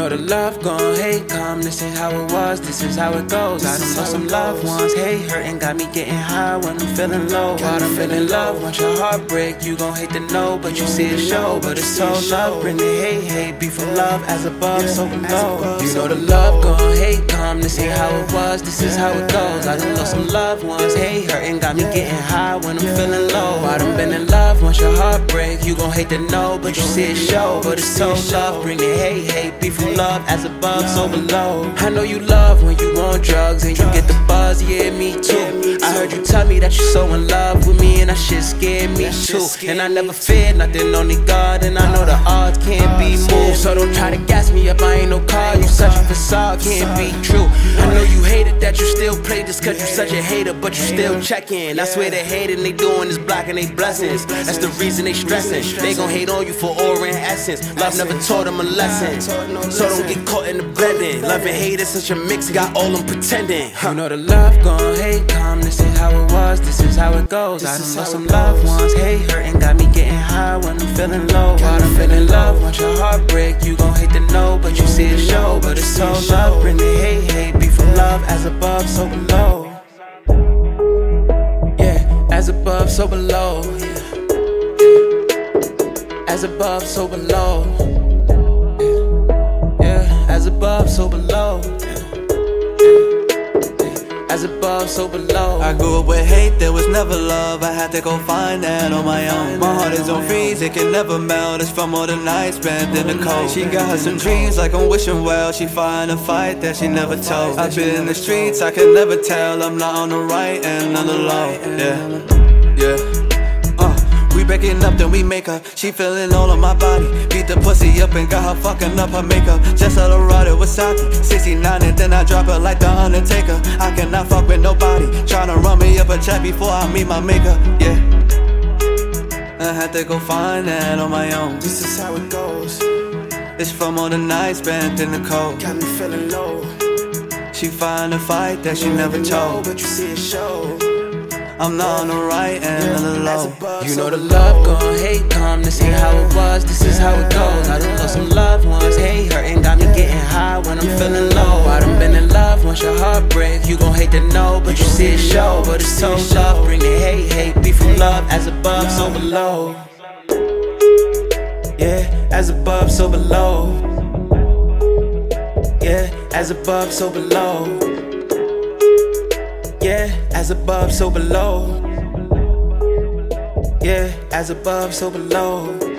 You know the love gon' hate come. This ain't how it was, this is how it goes. I done lost some loved ones. Hate hurting got me getting high when I'm feeling low. While I'm feeling love, want your heart break. You gon' hate to know, but you see it show. But it's so love, bring the hate, hate. Be from love as above, so below. You know the love gon' hate come. This ain't how it was, this is how it goes. I done lost some loved ones. Hate hurting got me getting high when I'm feeling low. Want your heart break. You gon' hate to know, but you see it show. But it's so love, bring the hate, hate. Be from love as above, so below. I know you love when you on drugs and you get the buzz, yeah, me too. I heard you tell me that you're so in love with me, and that shit scared me too. And I never feared nothing, only God, and I know the odds can't be moved. So don't try to gas me up, I ain't no car. You such a facade, can't be true. I know you hated that you still play this cause you such a hater, but you still checking. I swear they hating they doing is they blessings. That's the reason they stressing. They gon' hate on you for aura and essence. Love never taught them a lesson. So don't get caught in the blending. Love and hate is such a mix, got all them pretending. You know the love gon' hate come. This is how it was, this is how it goes. I done lost some loved ones. Hate hurting got me getting high when I'm feeling low. While I'm feeling love, want your heart break. You gon' hate to know, but you see it show. But it's so love, bring the hate, hate. Be from love as above, so below. So below. Yeah. As above, so below. Yeah, yeah. as above, so below. As above, so below. I grew up with hate, there was never love. I had to go find that on my own. My heart is on freeze, it can never melt. It's from all the nights spent in the cold. She got her some dreams, like I'm wishing well. She find a fight that she never told. I've been in the streets, I can never tell. I'm not on the right and on the low. Yeah, yeah. Uh, we breaking up, then we make her. She feeling all on my body. Beat the pussy up and got her fucking up her makeup. Just let her ride with Saki. 69 and then I drop her like the Undertaker. I cannot fuck with nobody. Tryna run me up a check before I meet my maker. Yeah. I had to go find that on my own. This is how it goes. It's from all the nights spent in the cold. Got me feeling low. She find a fight that she never told. but you see it show. I'm not on the right and on the low. You know the love gon' hate come. This ain't how it was, this is how it goes. I done lost some loved ones. Hate hurting got me getting high when I'm feeling low. I done been in love, once your heart break. You gon' hate to know, but you see it show. But it's so love, bring the hate, hate. Be from love as above, so below. Yeah, as above, so below. Yeah, as above, so below. Yeah, as above, so below. Yeah, as above, so below.